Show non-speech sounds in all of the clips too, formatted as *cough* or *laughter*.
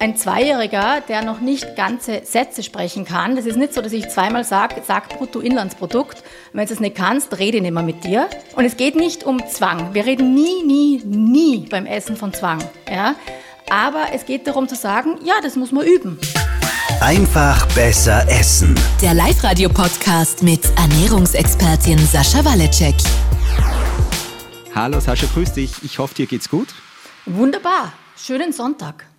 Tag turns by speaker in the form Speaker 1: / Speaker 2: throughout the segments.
Speaker 1: ein Zweijähriger, der noch nicht ganze Sätze sprechen kann, das ist nicht so, dass ich zweimal sage, sag Bruttoinlandsprodukt. Wenn du es nicht kannst, rede nicht mehr mit dir. Und es geht nicht um Zwang. Wir reden nie, nie, nie beim Essen von Zwang. Ja? Aber es geht darum zu sagen, ja, das muss man üben.
Speaker 2: Einfach besser essen.
Speaker 3: Der Live-Radio-Podcast mit Ernährungsexpertin Sascha Waleczek.
Speaker 4: Hallo Sascha, grüß dich. Ich hoffe, dir geht's gut.
Speaker 1: Wunderbar. Schönen Sonntag.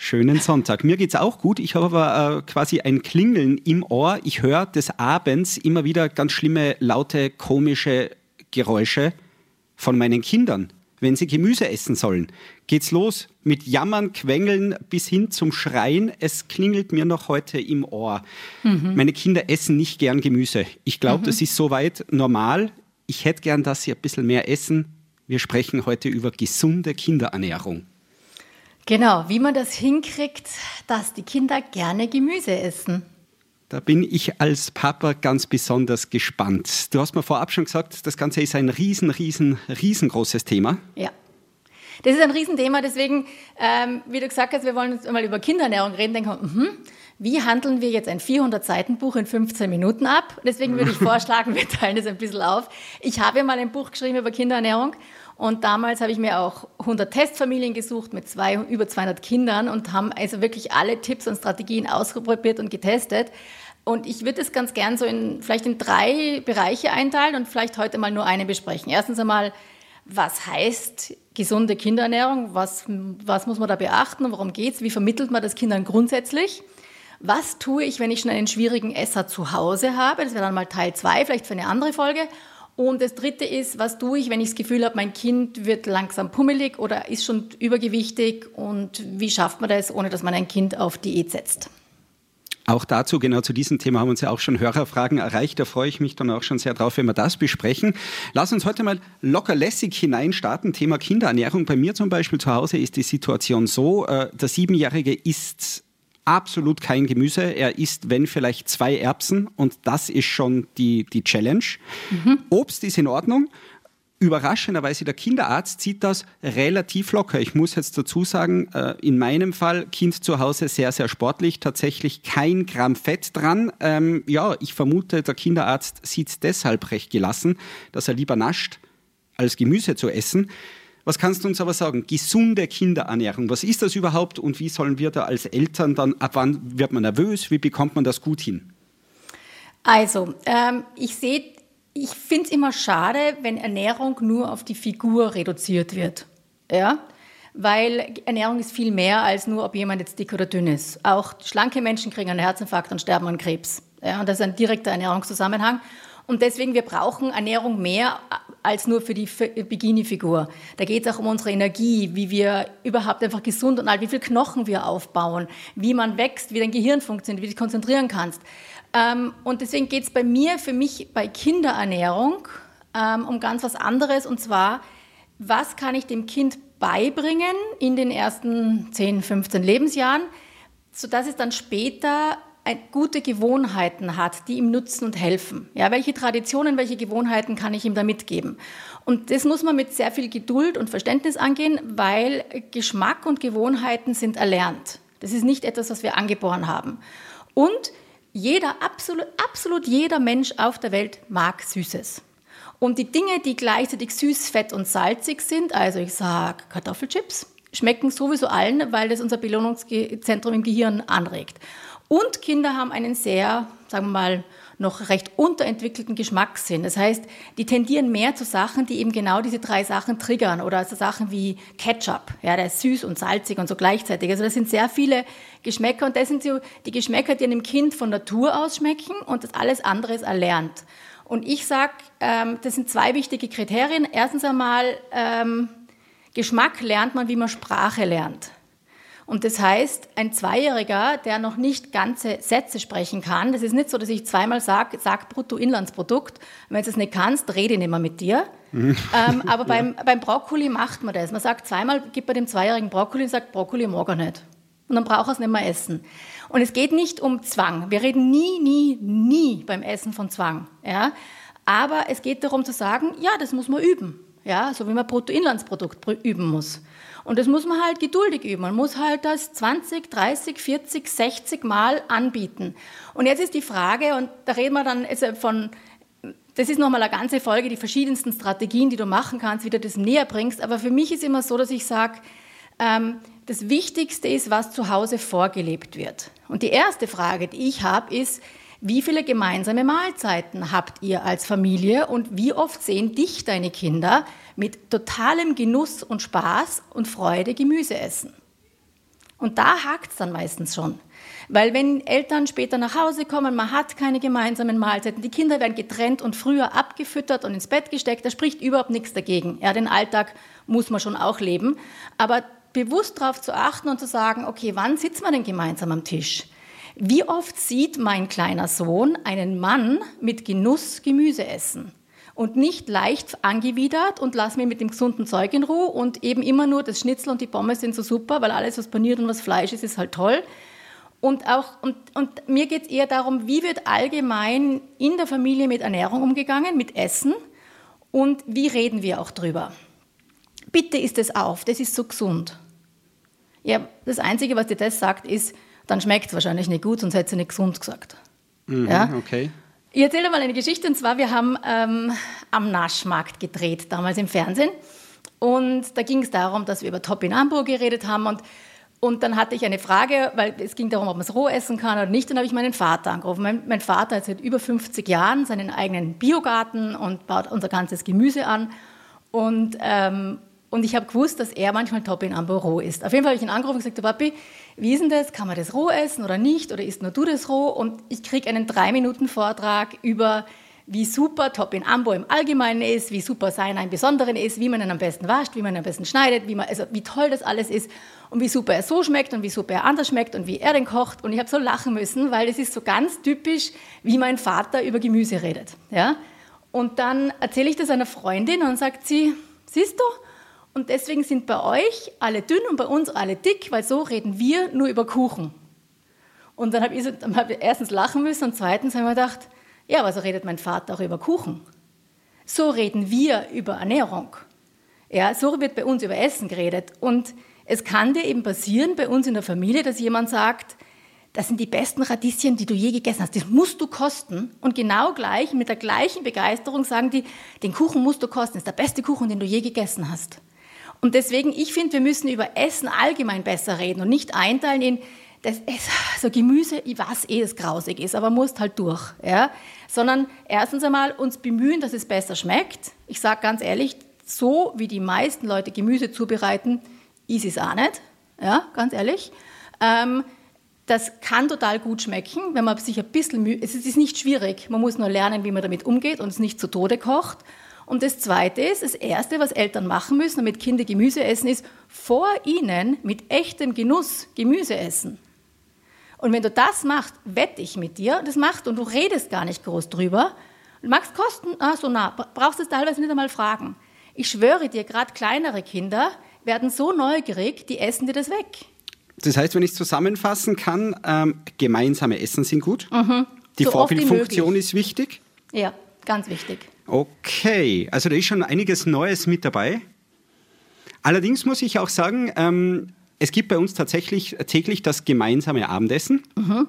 Speaker 4: Schönen Sonntag. Mir geht's auch gut. Ich habe aber äh, quasi ein Klingeln im Ohr. Ich höre des Abends immer wieder ganz schlimme, laute, komische Geräusche von meinen Kindern, wenn sie Gemüse essen sollen. Geht's los mit Jammern, Quengeln bis hin zum Schreien. Es klingelt mir noch heute im Ohr. Mhm. Meine Kinder essen nicht gern Gemüse. Ich glaube, mhm. das ist soweit normal. Ich hätte gern, dass sie ein bisschen mehr essen. Wir sprechen heute über gesunde Kinderernährung.
Speaker 1: Genau, wie man das hinkriegt, dass die Kinder gerne Gemüse essen.
Speaker 4: Da bin ich als Papa ganz besonders gespannt. Du hast mir vorab schon gesagt, das Ganze ist ein riesen, riesen, riesengroßes Thema.
Speaker 1: Ja. Das ist ein Riesenthema, deswegen, ähm, wie du gesagt hast, wir wollen uns mal über Kinderernährung reden, denken wir, mh, wie handeln wir jetzt ein 400-Seiten-Buch in 15 Minuten ab? Deswegen würde ich *laughs* vorschlagen, wir teilen das ein bisschen auf. Ich habe mal ein Buch geschrieben über Kinderernährung und damals habe ich mir auch 100 Testfamilien gesucht mit zwei, über 200 Kindern und haben also wirklich alle Tipps und Strategien ausprobiert und getestet. Und ich würde es ganz gern so in, vielleicht in drei Bereiche einteilen und vielleicht heute mal nur eine besprechen. Erstens einmal, was heißt gesunde Kinderernährung? Was, was muss man da beachten? Worum geht es? Wie vermittelt man das Kindern grundsätzlich? Was tue ich, wenn ich schon einen schwierigen Esser zu Hause habe? Das wäre dann mal Teil zwei, vielleicht für eine andere Folge. Und das Dritte ist, was tue ich, wenn ich das Gefühl habe, mein Kind wird langsam pummelig oder ist schon übergewichtig und wie schafft man das, ohne dass man ein Kind auf Diät setzt?
Speaker 4: Auch dazu, genau zu diesem Thema haben uns ja auch schon Hörerfragen erreicht. Da freue ich mich dann auch schon sehr drauf, wenn wir das besprechen. Lass uns heute mal locker lässig hineinstarten. Thema Kinderernährung. Bei mir zum Beispiel zu Hause ist die Situation so, äh, der Siebenjährige isst absolut kein Gemüse. Er isst, wenn vielleicht zwei Erbsen und das ist schon die, die Challenge. Mhm. Obst ist in Ordnung. Überraschenderweise, der Kinderarzt sieht das relativ locker. Ich muss jetzt dazu sagen, äh, in meinem Fall, Kind zu Hause sehr, sehr sportlich, tatsächlich kein Gramm Fett dran. Ähm, ja, ich vermute, der Kinderarzt sieht es deshalb recht gelassen, dass er lieber nascht, als Gemüse zu essen. Was kannst du uns aber sagen? Gesunde Kinderernährung, was ist das überhaupt und wie sollen wir da als Eltern dann, ab wann wird man nervös, wie bekommt man das gut hin?
Speaker 1: Also, ähm, ich sehe, ich finde es immer schade, wenn Ernährung nur auf die Figur reduziert wird. Ja? Weil Ernährung ist viel mehr als nur, ob jemand jetzt dick oder dünn ist. Auch schlanke Menschen kriegen einen Herzinfarkt und sterben an Krebs. Ja? Und das ist ein direkter Ernährungszusammenhang. Und deswegen, wir brauchen Ernährung mehr als nur für die Bikini-Figur. Da geht es auch um unsere Energie, wie wir überhaupt einfach gesund und alt, wie viel Knochen wir aufbauen, wie man wächst, wie dein Gehirn funktioniert, wie du dich konzentrieren kannst. Ähm, und deswegen geht es bei mir, für mich bei Kinderernährung ähm, um ganz was anderes. Und zwar, was kann ich dem Kind beibringen in den ersten 10, 15 Lebensjahren, sodass es dann später gute Gewohnheiten hat, die ihm nutzen und helfen. Ja, welche Traditionen, welche Gewohnheiten kann ich ihm da mitgeben? Und das muss man mit sehr viel Geduld und Verständnis angehen, weil Geschmack und Gewohnheiten sind erlernt. Das ist nicht etwas, was wir angeboren haben. Und jeder, absolut, absolut jeder Mensch auf der Welt mag Süßes. Und die Dinge, die gleichzeitig süß, fett und salzig sind, also ich sage Kartoffelchips, schmecken sowieso allen, weil das unser Belohnungszentrum im Gehirn anregt. Und Kinder haben einen sehr, sagen wir mal, noch recht unterentwickelten Geschmackssinn. Das heißt, die tendieren mehr zu Sachen, die eben genau diese drei Sachen triggern oder so Sachen wie Ketchup. Ja, der ist süß und salzig und so gleichzeitig. Also das sind sehr viele Geschmäcker und das sind so die Geschmäcker, die einem Kind von Natur aus schmecken und das alles andere ist erlernt. Und ich sage, ähm, das sind zwei wichtige Kriterien. Erstens einmal, ähm, Geschmack lernt man, wie man Sprache lernt. Und das heißt, ein Zweijähriger, der noch nicht ganze Sätze sprechen kann, das ist nicht so, dass ich zweimal sage, sag Bruttoinlandsprodukt. Wenn du es nicht kannst, rede ich nicht mehr mit dir. Ähm, *laughs* aber beim, beim Brokkoli macht man das. Man sagt zweimal, gibt bei dem Zweijährigen Brokkoli und sagt Brokkoli morgen nicht. Und dann braucht er es nicht mehr essen. Und es geht nicht um Zwang. Wir reden nie, nie, nie beim Essen von Zwang. Ja? Aber es geht darum zu sagen, ja, das muss man üben. Ja, so wie man Bruttoinlandsprodukt üben muss. Und das muss man halt geduldig üben. Man muss halt das 20, 30, 40, 60 Mal anbieten. Und jetzt ist die Frage, und da reden wir dann also von, das ist nochmal eine ganze Folge, die verschiedensten Strategien, die du machen kannst, wie du das näher bringst. Aber für mich ist immer so, dass ich sage, ähm, das Wichtigste ist, was zu Hause vorgelebt wird. Und die erste Frage, die ich habe, ist, wie viele gemeinsame Mahlzeiten habt ihr als Familie und wie oft sehen dich deine Kinder mit totalem Genuss und Spaß und Freude Gemüse essen? Und da hakt es dann meistens schon. Weil wenn Eltern später nach Hause kommen, man hat keine gemeinsamen Mahlzeiten, die Kinder werden getrennt und früher abgefüttert und ins Bett gesteckt, da spricht überhaupt nichts dagegen. Ja, den Alltag muss man schon auch leben. Aber bewusst darauf zu achten und zu sagen, okay, wann sitzt man denn gemeinsam am Tisch? Wie oft sieht mein kleiner Sohn einen Mann mit Genuss Gemüse essen? Und nicht leicht angewidert und lass mir mit dem gesunden Zeug in Ruhe und eben immer nur das Schnitzel und die Pommes sind so super, weil alles, was paniert und was Fleisch ist, ist halt toll. Und, auch, und, und mir geht es eher darum, wie wird allgemein in der Familie mit Ernährung umgegangen, mit Essen und wie reden wir auch drüber. Bitte isst es auf, das ist so gesund. Ja, das Einzige, was dir das sagt, ist, dann schmeckt es wahrscheinlich nicht gut, sonst hätte sie nicht gesund gesagt.
Speaker 4: Mhm, ja? Okay.
Speaker 1: Ich erzähle mal eine Geschichte, und zwar, wir haben ähm, am Naschmarkt gedreht, damals im Fernsehen. Und da ging es darum, dass wir über Top in Hamburg geredet haben. Und, und dann hatte ich eine Frage, weil es ging darum, ob man es roh essen kann oder nicht. Und dann habe ich meinen Vater angerufen. Mein, mein Vater hat seit über 50 Jahren seinen eigenen Biogarten und baut unser ganzes Gemüse an. Und, ähm, und ich habe gewusst, dass er manchmal Top in Hamburg roh isst. Auf jeden Fall habe ich ihn angerufen und gesagt, Papi, wie ist denn das? Kann man das roh essen oder nicht? Oder isst nur du das roh? Und ich kriege einen drei Minuten Vortrag über, wie super Top in Ambo im Allgemeinen ist, wie super sein im Besonderen ist, wie man ihn am besten wascht, wie man ihn am besten schneidet, wie, man, also wie toll das alles ist und wie super er so schmeckt und wie super er anders schmeckt und wie er den kocht. Und ich habe so lachen müssen, weil es ist so ganz typisch, wie mein Vater über Gemüse redet. Ja? Und dann erzähle ich das einer Freundin und sagt sie, siehst du, und deswegen sind bei euch alle dünn und bei uns alle dick, weil so reden wir nur über Kuchen. Und dann habe ich, hab ich erstens lachen müssen und zweitens habe ich mir gedacht, ja, aber so redet mein Vater auch über Kuchen. So reden wir über Ernährung. Ja, so wird bei uns über Essen geredet. Und es kann dir eben passieren bei uns in der Familie, dass jemand sagt, das sind die besten Radieschen, die du je gegessen hast. Das musst du kosten. Und genau gleich, mit der gleichen Begeisterung sagen die, den Kuchen musst du kosten. Das ist der beste Kuchen, den du je gegessen hast. Und deswegen, ich finde, wir müssen über Essen allgemein besser reden und nicht einteilen in, das ist so Gemüse, ich weiß eh, dass es grausig ist, aber musst halt durch. Ja? Sondern erstens einmal uns bemühen, dass es besser schmeckt. Ich sage ganz ehrlich, so wie die meisten Leute Gemüse zubereiten, ist es auch nicht. Ja, ganz ehrlich. Ähm, das kann total gut schmecken, wenn man sich ein bisschen mühe. Es ist nicht schwierig. Man muss nur lernen, wie man damit umgeht und es nicht zu Tode kocht. Und das Zweite ist, das Erste, was Eltern machen müssen, damit Kinder Gemüse essen, ist vor ihnen mit echtem Genuss Gemüse essen. Und wenn du das machst, wette ich mit dir, das machst und du redest gar nicht groß drüber, und magst kosten, ah, so nah, brauchst es teilweise nicht einmal fragen. Ich schwöre dir, gerade kleinere Kinder werden so neugierig, die essen dir das weg.
Speaker 4: Das heißt, wenn ich es zusammenfassen kann, ähm, gemeinsame Essen sind gut. Mhm. Die so Vorbildfunktion ist wichtig.
Speaker 1: Ja, ganz wichtig.
Speaker 4: Okay, also da ist schon einiges Neues mit dabei. Allerdings muss ich auch sagen, ähm, es gibt bei uns tatsächlich täglich das gemeinsame Abendessen. Mhm.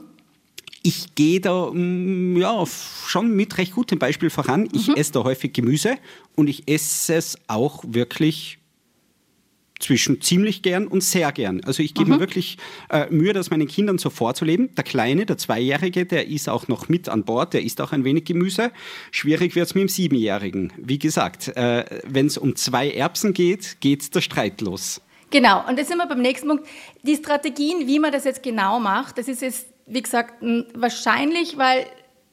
Speaker 4: Ich gehe da mm, ja, schon mit recht gutem Beispiel voran. Ich mhm. esse da häufig Gemüse und ich esse es auch wirklich zwischen ziemlich gern und sehr gern. Also ich gebe mhm. mir wirklich äh, Mühe, das meinen Kindern so vorzuleben. Der Kleine, der Zweijährige, der ist auch noch mit an Bord, der isst auch ein wenig Gemüse. Schwierig wird es mit dem Siebenjährigen. Wie gesagt, äh, wenn es um zwei Erbsen geht, geht der Streit los.
Speaker 1: Genau, und jetzt sind wir beim nächsten Punkt. Die Strategien, wie man das jetzt genau macht, das ist jetzt, wie gesagt, wahrscheinlich, weil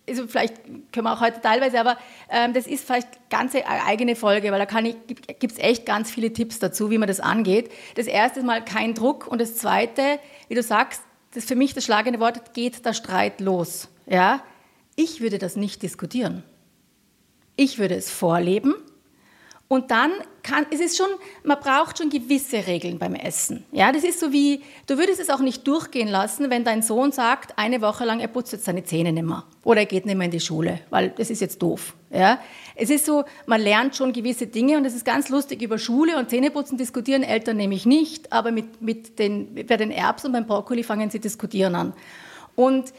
Speaker 1: also vielleicht können wir auch heute teilweise, aber ähm, das ist vielleicht ganz eine eigene Folge, weil da gibt es echt ganz viele Tipps dazu, wie man das angeht. Das erste ist mal kein Druck und das zweite, wie du sagst, das ist für mich das schlagende Wort, geht der Streit los. Ja? Ich würde das nicht diskutieren. Ich würde es vorleben Und dann kann, es ist schon, man braucht schon gewisse Regeln beim Essen. Ja, das ist so wie, du würdest es auch nicht durchgehen lassen, wenn dein Sohn sagt, eine Woche lang, er putzt jetzt seine Zähne nicht mehr. Oder er geht nicht mehr in die Schule, weil das ist jetzt doof. Ja, es ist so, man lernt schon gewisse Dinge und es ist ganz lustig, über Schule und Zähneputzen diskutieren Eltern nämlich nicht, aber mit, mit den, bei den Erbsen und beim Brokkoli fangen sie diskutieren an. Und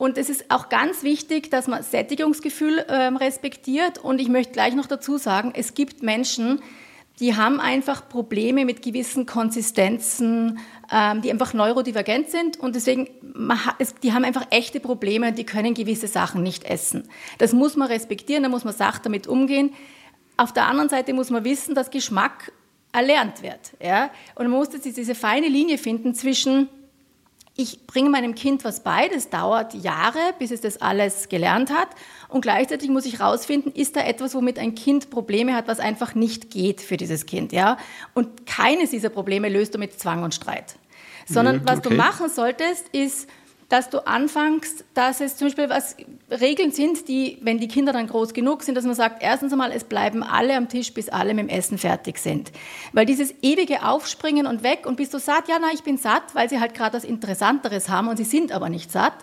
Speaker 1: und es ist auch ganz wichtig, dass man Sättigungsgefühl ähm, respektiert. Und ich möchte gleich noch dazu sagen, es gibt Menschen, die haben einfach Probleme mit gewissen Konsistenzen, ähm, die einfach neurodivergent sind und deswegen, hat, die haben einfach echte Probleme die können gewisse Sachen nicht essen. Das muss man respektieren, da muss man sacht damit umgehen. Auf der anderen Seite muss man wissen, dass Geschmack erlernt wird. Ja? Und man muss jetzt diese feine Linie finden zwischen ich bringe meinem Kind was bei, das dauert Jahre, bis es das alles gelernt hat. Und gleichzeitig muss ich herausfinden, ist da etwas, womit ein Kind Probleme hat, was einfach nicht geht für dieses Kind. Ja? Und keines dieser Probleme löst du mit Zwang und Streit. Sondern mhm, okay. was du machen solltest, ist dass du anfängst, dass es zum Beispiel was Regeln sind, die, wenn die Kinder dann groß genug sind, dass man sagt, erstens einmal, es bleiben alle am Tisch, bis alle mit dem Essen fertig sind. Weil dieses ewige Aufspringen und weg und bist du satt? Ja, nein, ich bin satt, weil sie halt gerade was Interessanteres haben und sie sind aber nicht satt.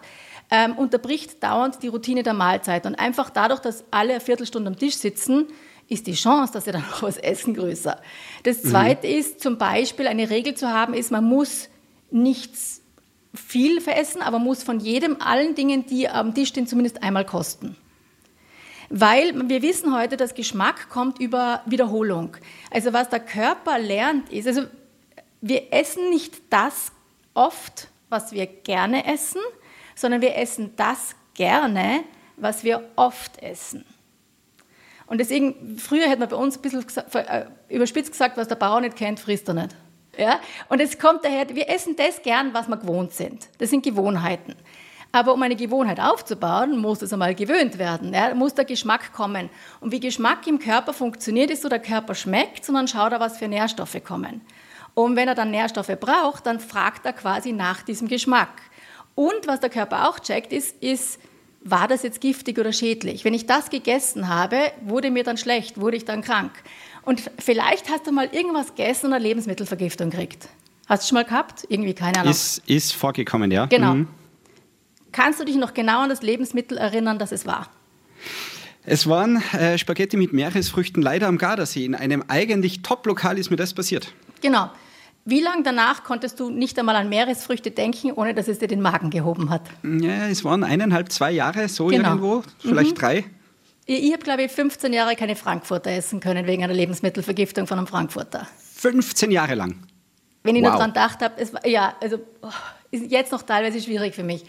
Speaker 1: Ähm, unterbricht dauernd die Routine der Mahlzeit. Und einfach dadurch, dass alle eine Viertelstunde am Tisch sitzen, ist die Chance, dass sie dann *laughs* noch was essen, größer. Das mhm. Zweite mhm. ist zum Beispiel, eine Regel zu haben, ist, man muss nichts viel veressen, aber muss von jedem, allen Dingen, die am Tisch stehen, zumindest einmal kosten. Weil wir wissen heute, dass Geschmack kommt über Wiederholung. Also was der Körper lernt ist, also wir essen nicht das oft, was wir gerne essen, sondern wir essen das gerne, was wir oft essen. Und deswegen, früher hätte man bei uns ein bisschen äh, überspitzt gesagt, was der Bauer nicht kennt, frisst er nicht. Ja? Und es kommt daher, wir essen das gern, was wir gewohnt sind. Das sind Gewohnheiten. Aber um eine Gewohnheit aufzubauen, muss es einmal gewöhnt werden. Ja? muss der Geschmack kommen. Und wie Geschmack im Körper funktioniert, ist so, der Körper schmeckt, sondern schaut er, was für Nährstoffe kommen. Und wenn er dann Nährstoffe braucht, dann fragt er quasi nach diesem Geschmack. Und was der Körper auch checkt, ist, ist, war das jetzt giftig oder schädlich? Wenn ich das gegessen habe, wurde mir dann schlecht, wurde ich dann krank. Und vielleicht hast du mal irgendwas gegessen und eine Lebensmittelvergiftung gekriegt. Hast du schon mal gehabt? Irgendwie, keine Ahnung.
Speaker 4: Ist, ist vorgekommen, ja.
Speaker 1: Genau. Mhm. Kannst du dich noch genau an das Lebensmittel erinnern, das es war?
Speaker 4: Es waren äh, Spaghetti mit Meeresfrüchten leider am Gardasee. In einem eigentlich Top-Lokal ist mir das passiert.
Speaker 1: Genau. Wie lange danach konntest du nicht einmal an Meeresfrüchte denken, ohne dass es dir den Magen gehoben hat?
Speaker 4: Ja, es waren eineinhalb, zwei Jahre, so genau. irgendwo, vielleicht mhm. drei.
Speaker 1: Ich habe, glaube ich, 15 Jahre keine Frankfurter essen können wegen einer Lebensmittelvergiftung von einem Frankfurter.
Speaker 4: 15 Jahre lang?
Speaker 1: Wenn ich wow. nur daran gedacht habe, es war, ja, also oh, ist jetzt noch teilweise schwierig für mich,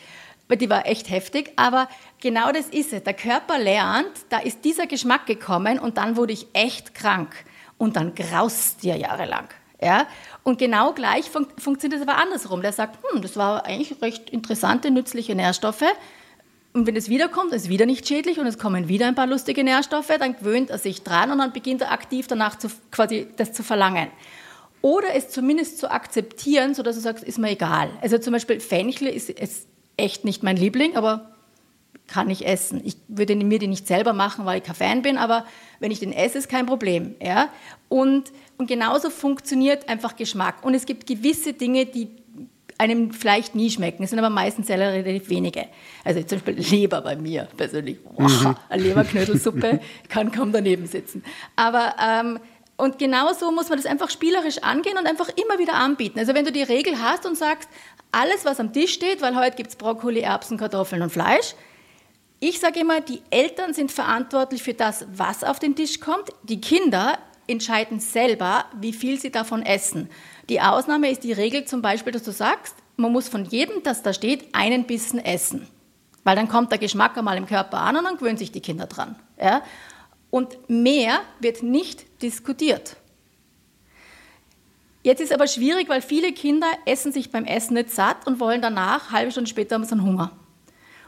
Speaker 1: weil die war echt heftig, aber genau das ist es. Der Körper lernt, da ist dieser Geschmack gekommen und dann wurde ich echt krank und dann graust dir jahrelang. Ja? Und genau gleich fun funktioniert es aber andersrum. Der sagt, hm, das war eigentlich recht interessante, nützliche Nährstoffe und wenn es wiederkommt, ist es wieder nicht schädlich und es kommen wieder ein paar lustige Nährstoffe, dann gewöhnt er sich dran und dann beginnt er aktiv danach zu, quasi das zu verlangen. Oder es zumindest zu akzeptieren, sodass du sagst, ist mir egal. Also zum Beispiel Fenchel ist, ist echt nicht mein Liebling, aber kann ich essen. Ich würde mir den nicht selber machen, weil ich kein Fan bin, aber wenn ich den esse, ist kein Problem. Ja? Und, und genauso funktioniert einfach Geschmack. Und es gibt gewisse Dinge, die einem vielleicht nie schmecken. Es sind aber meistens relativ wenige. Also zum Beispiel Leber bei mir persönlich. Wow, mhm. eine Leberknödelsuppe *laughs* kann kaum daneben sitzen. Aber ähm, und genauso muss man das einfach spielerisch angehen und einfach immer wieder anbieten. Also wenn du die Regel hast und sagst, alles, was am Tisch steht, weil heute gibt es Brokkoli, Erbsen, Kartoffeln und Fleisch. Ich sage immer, die Eltern sind verantwortlich für das, was auf den Tisch kommt. Die Kinder entscheiden selber, wie viel sie davon essen. Die Ausnahme ist die Regel zum Beispiel, dass du sagst, man muss von jedem, das da steht, einen Bissen essen. Weil dann kommt der Geschmack einmal im Körper an und dann gewöhnen sich die Kinder dran. Ja? Und mehr wird nicht diskutiert. Jetzt ist aber schwierig, weil viele Kinder essen sich beim Essen nicht satt und wollen danach, halbe Stunde später, haben sie einen Hunger.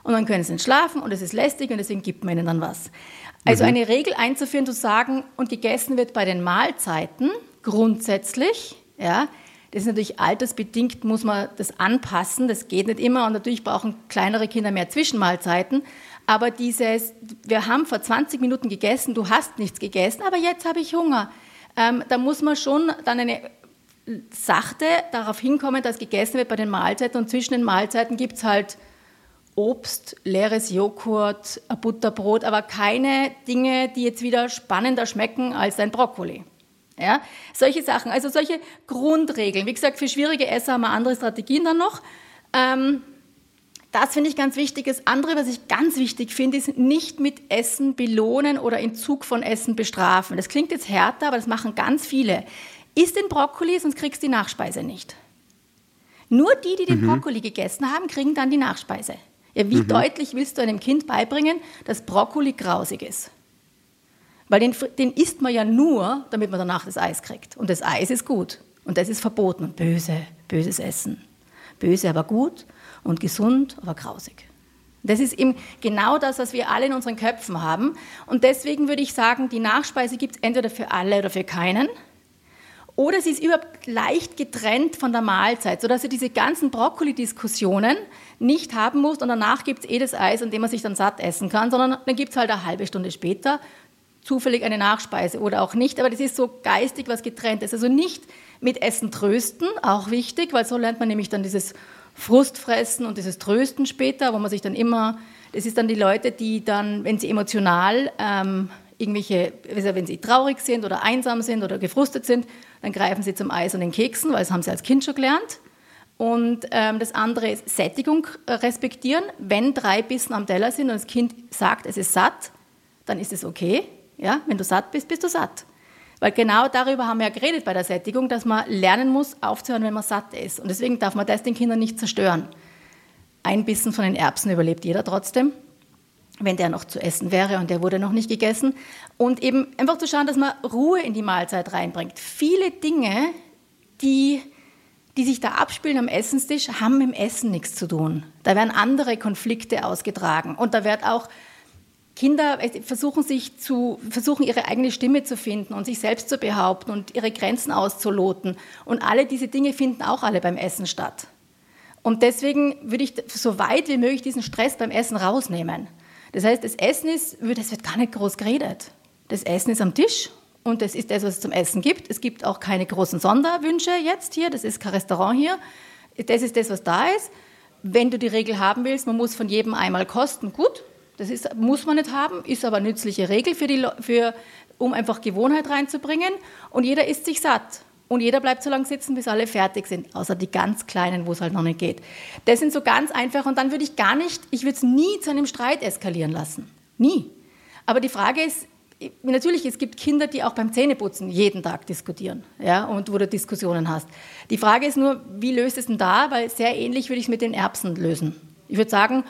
Speaker 1: Und dann können sie nicht schlafen und es ist lästig und deswegen gibt man ihnen dann was. Also mhm. eine Regel einzuführen, zu sagen, und gegessen wird bei den Mahlzeiten grundsätzlich, ja, Das ist natürlich altersbedingt, muss man das anpassen. Das geht nicht immer und natürlich brauchen kleinere Kinder mehr Zwischenmahlzeiten. Aber dieses, wir haben vor 20 Minuten gegessen, du hast nichts gegessen, aber jetzt habe ich Hunger. Ähm, da muss man schon dann eine sachte darauf hinkommen, dass gegessen wird bei den Mahlzeiten und zwischen den Mahlzeiten gibt es halt Obst, leeres Joghurt, ein Butterbrot, aber keine Dinge, die jetzt wieder spannender schmecken als ein Brokkoli. Ja, solche Sachen, also solche Grundregeln. Wie gesagt, für schwierige Esser haben wir andere Strategien dann noch. Ähm, das finde ich ganz wichtig. Das andere, was ich ganz wichtig finde, ist nicht mit Essen belohnen oder Entzug von Essen bestrafen. Das klingt jetzt härter, aber das machen ganz viele. Iss den Brokkoli, sonst kriegst du die Nachspeise nicht. Nur die, die den mhm. Brokkoli gegessen haben, kriegen dann die Nachspeise. Ja, wie mhm. deutlich willst du einem Kind beibringen, dass Brokkoli grausig ist? Weil den, den isst man ja nur, damit man danach das Eis kriegt. Und das Eis ist gut. Und das ist verboten. Und böse, böses Essen. Böse, aber gut. Und gesund, aber grausig. Das ist eben genau das, was wir alle in unseren Köpfen haben. Und deswegen würde ich sagen, die Nachspeise gibt es entweder für alle oder für keinen. Oder sie ist überhaupt leicht getrennt von der Mahlzeit, sodass du diese ganzen Brokkoli-Diskussionen nicht haben musst und danach gibt es eh das Eis, an dem man sich dann satt essen kann, sondern dann gibt es halt eine halbe Stunde später zufällig eine Nachspeise oder auch nicht. Aber das ist so geistig was getrennt ist. Also nicht mit Essen trösten, auch wichtig, weil so lernt man nämlich dann dieses Frustfressen und dieses Trösten später, wo man sich dann immer, das ist dann die Leute, die dann, wenn sie emotional ähm, irgendwelche, wenn sie traurig sind oder einsam sind oder gefrustet sind, dann greifen sie zum Eis und den Keksen, weil das haben sie als Kind schon gelernt. Und ähm, das andere ist Sättigung respektieren. Wenn drei Bissen am Teller sind und das Kind sagt, es ist satt, dann ist es okay. Ja? Wenn du satt bist, bist du satt. Weil genau darüber haben wir ja geredet bei der Sättigung, dass man lernen muss, aufzuhören, wenn man satt ist. Und deswegen darf man das den Kindern nicht zerstören. Ein Bissen von den Erbsen überlebt jeder trotzdem wenn der noch zu essen wäre und der wurde noch nicht gegessen. Und eben einfach zu schauen, dass man Ruhe in die Mahlzeit reinbringt. Viele Dinge, die, die sich da abspielen am Essenstisch, haben mit dem Essen nichts zu tun. Da werden andere Konflikte ausgetragen. Und da wird auch Kinder versuchen, sich zu, versuchen, ihre eigene Stimme zu finden und sich selbst zu behaupten und ihre Grenzen auszuloten. Und alle diese Dinge finden auch alle beim Essen statt. Und deswegen würde ich so weit wie möglich diesen Stress beim Essen rausnehmen. Das heißt, das Essen ist, das wird gar nicht groß geredet. Das Essen ist am Tisch und das ist das, was es zum Essen gibt. Es gibt auch keine großen Sonderwünsche jetzt hier, das ist kein Restaurant hier. Das ist das, was da ist. Wenn du die Regel haben willst, man muss von jedem einmal kosten, gut, das ist, muss man nicht haben, ist aber eine nützliche Regel, für die, für, um einfach Gewohnheit reinzubringen. Und jeder isst sich satt. Und jeder bleibt so lange sitzen, bis alle fertig sind, außer die ganz Kleinen, wo es halt noch nicht geht. Das sind so ganz einfach. Und dann würde ich gar nicht, ich würde es nie zu einem Streit eskalieren lassen. Nie. Aber die Frage ist, natürlich, es gibt Kinder, die auch beim Zähneputzen jeden Tag diskutieren, ja, und wo du Diskussionen hast. Die Frage ist nur, wie löst es denn da? Weil sehr ähnlich würde ich es mit den Erbsen lösen. Ich würde sagen,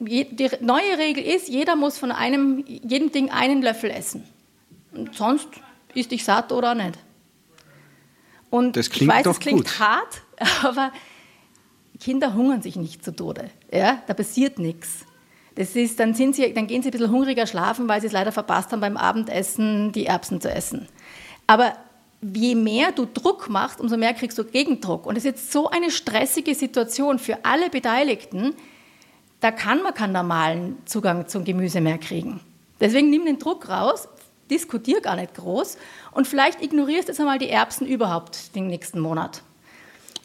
Speaker 1: die neue Regel ist, jeder muss von einem, jedem Ding einen Löffel essen. Und sonst ist dich satt oder nicht. Und
Speaker 4: das klingt
Speaker 1: ich weiß,
Speaker 4: doch
Speaker 1: es klingt
Speaker 4: gut.
Speaker 1: hart, *laughs* aber Kinder hungern sich nicht zu Tode. Ja? Da passiert nichts. Das ist, dann, sind sie, dann gehen sie ein bisschen hungriger schlafen, weil sie es leider verpasst haben, beim Abendessen die Erbsen zu essen. Aber je mehr du Druck machst, umso mehr kriegst du Gegendruck. Und es ist jetzt so eine stressige Situation für alle Beteiligten, da kann man keinen normalen Zugang zum Gemüse mehr kriegen. Deswegen nimm den Druck raus, diskutier gar nicht groß und vielleicht ignorierst du jetzt einmal die Erbsen überhaupt den nächsten Monat.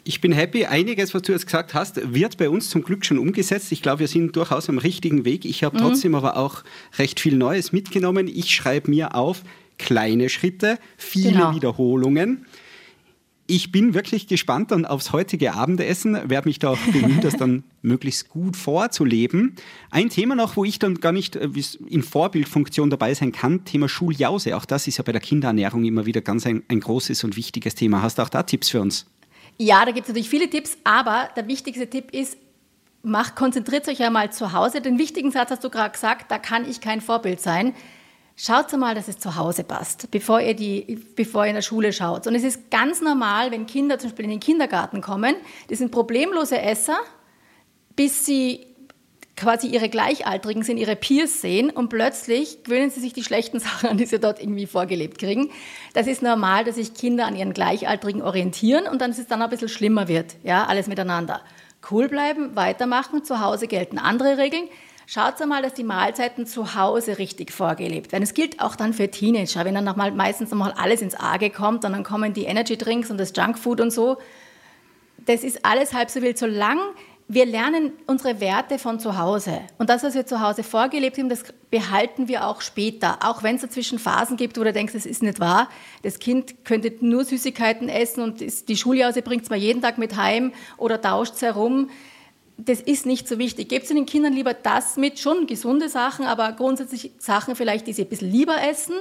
Speaker 4: Ich bin happy. Einiges, was du jetzt gesagt hast, wird bei uns zum Glück schon umgesetzt. Ich glaube, wir sind durchaus am richtigen Weg. Ich habe mhm. trotzdem aber auch recht viel Neues mitgenommen. Ich schreibe mir auf kleine Schritte, viele genau. Wiederholungen ich bin wirklich gespannt dann aufs heutige Abendessen, werde mich da auch bemühen, das dann *laughs* möglichst gut vorzuleben. Ein Thema noch, wo ich dann gar nicht äh, in Vorbildfunktion dabei sein kann, Thema Schuljause. Auch das ist ja bei der Kinderernährung immer wieder ganz ein, ein großes und wichtiges Thema. Hast du auch da Tipps für uns?
Speaker 1: Ja, da gibt es natürlich viele Tipps, aber der wichtigste Tipp ist, macht, konzentriert euch einmal zu Hause. Den wichtigen Satz hast du gerade gesagt, da kann ich kein Vorbild sein. Schaut mal, dass es zu Hause passt, bevor ihr, die, bevor ihr in der Schule schaut. Und es ist ganz normal, wenn Kinder zum Beispiel in den Kindergarten kommen, die sind problemlose Esser, bis sie quasi ihre Gleichaltrigen sind, ihre Peers sehen und plötzlich gewöhnen sie sich die schlechten *laughs* Sachen an, die sie dort irgendwie vorgelebt kriegen. Das ist normal, dass sich Kinder an ihren Gleichaltrigen orientieren und dann dass es dann ein bisschen schlimmer wird, ja, alles miteinander. Cool bleiben, weitermachen, zu Hause gelten andere Regeln. Schaut einmal, dass die Mahlzeiten zu Hause richtig vorgelebt werden. Es gilt auch dann für Teenager, wenn dann noch mal, meistens noch mal alles ins Arge kommt und dann kommen die Energy Drinks und das Junkfood und so. Das ist alles halb so wild, solange wir lernen unsere Werte von zu Hause. Und das, was wir zu Hause vorgelebt haben, das behalten wir auch später. Auch wenn es dazwischen Phasen gibt, wo du denkst, das ist nicht wahr. Das Kind könnte nur Süßigkeiten essen und die Schuljause bringt es mal jeden Tag mit heim oder tauscht es herum. Das ist nicht so wichtig. Gebt den Kindern lieber das mit, schon gesunde Sachen, aber grundsätzlich Sachen vielleicht, die sie ein bisschen lieber essen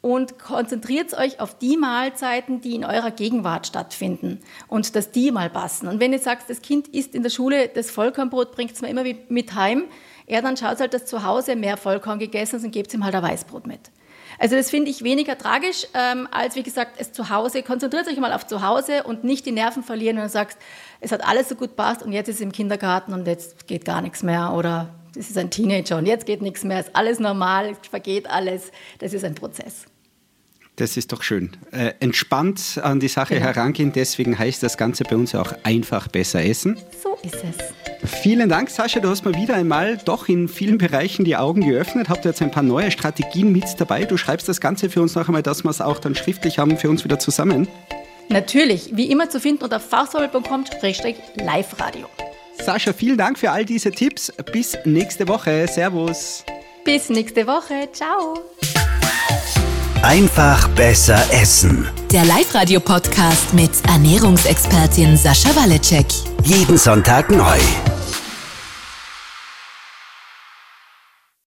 Speaker 1: und konzentriert euch auf die Mahlzeiten, die in eurer Gegenwart stattfinden und dass die mal passen. Und wenn ihr sagt, das Kind isst in der Schule das Vollkornbrot, bringt es mir immer mit heim, ja, dann schaut halt, dass zu Hause mehr Vollkorn gegessen ist und gebt ihm halt ein Weißbrot mit. Also das finde ich weniger tragisch, ähm, als wie gesagt, es zu Hause, konzentriert euch mal auf zu Hause und nicht die Nerven verlieren und sagst, es hat alles so gut passt und jetzt ist es im Kindergarten und jetzt geht gar nichts mehr oder das ist ein Teenager und jetzt geht nichts mehr, ist alles normal, vergeht alles. Das ist ein Prozess.
Speaker 4: Das ist doch schön. Äh, entspannt an die Sache genau. herangehen, deswegen heißt das Ganze bei uns auch einfach besser essen.
Speaker 1: So ist es.
Speaker 4: Vielen Dank, Sascha. Du hast mir wieder einmal doch in vielen Bereichen die Augen geöffnet. Habt jetzt ein paar neue Strategien mit dabei. Du schreibst das Ganze für uns noch einmal, dass wir es auch dann schriftlich haben, für uns wieder zusammen.
Speaker 1: Natürlich, wie immer zu finden unter fachsommel.com-live-radio.
Speaker 4: Sascha, vielen Dank für all diese Tipps. Bis nächste Woche. Servus.
Speaker 1: Bis nächste Woche. Ciao.
Speaker 2: Einfach besser essen.
Speaker 3: Der Live-Radio-Podcast mit Ernährungsexpertin Sascha Waleczek.
Speaker 2: Jeden Sonntag neu.